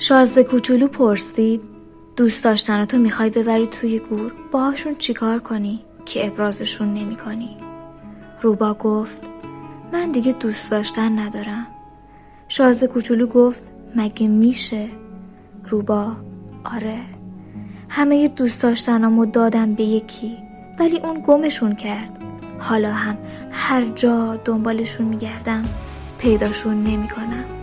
شازده کوچولو پرسید دوست داشتناتو می‌خوای ببری توی گور؟ باهاشون چیکار کنی که ابرازشون نمی‌کنی؟ روبا گفت من دیگه دوست داشتن ندارم. شازده کوچولو گفت مگه میشه؟ روبا آره. همه دوست داشتنامو دادم به یکی ولی اون گمشون کرد. حالا هم هر جا دنبالشون میگردم پیداشون نمی‌کنم.